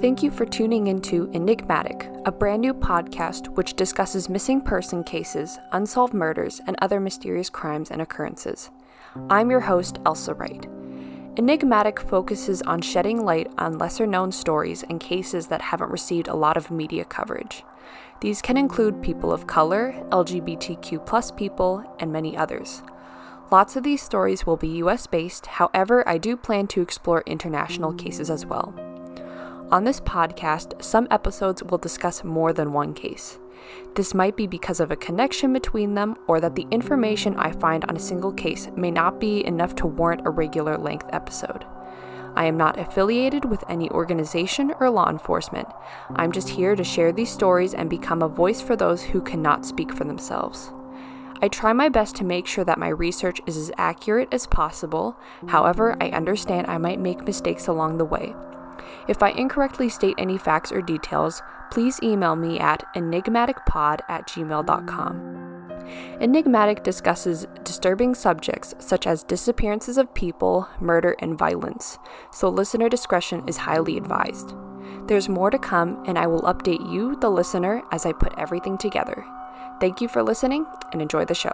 Thank you for tuning into Enigmatic, a brand new podcast which discusses missing person cases, unsolved murders, and other mysterious crimes and occurrences. I'm your host, Elsa Wright. Enigmatic focuses on shedding light on lesser known stories and cases that haven't received a lot of media coverage. These can include people of color, LGBTQ people, and many others. Lots of these stories will be US based, however, I do plan to explore international cases as well. On this podcast, some episodes will discuss more than one case. This might be because of a connection between them or that the information I find on a single case may not be enough to warrant a regular length episode. I am not affiliated with any organization or law enforcement. I'm just here to share these stories and become a voice for those who cannot speak for themselves. I try my best to make sure that my research is as accurate as possible. However, I understand I might make mistakes along the way. If I incorrectly state any facts or details, please email me at enigmaticpod at gmail.com. Enigmatic discusses disturbing subjects such as disappearances of people, murder, and violence, so listener discretion is highly advised. There's more to come, and I will update you, the listener, as I put everything together. Thank you for listening and enjoy the show.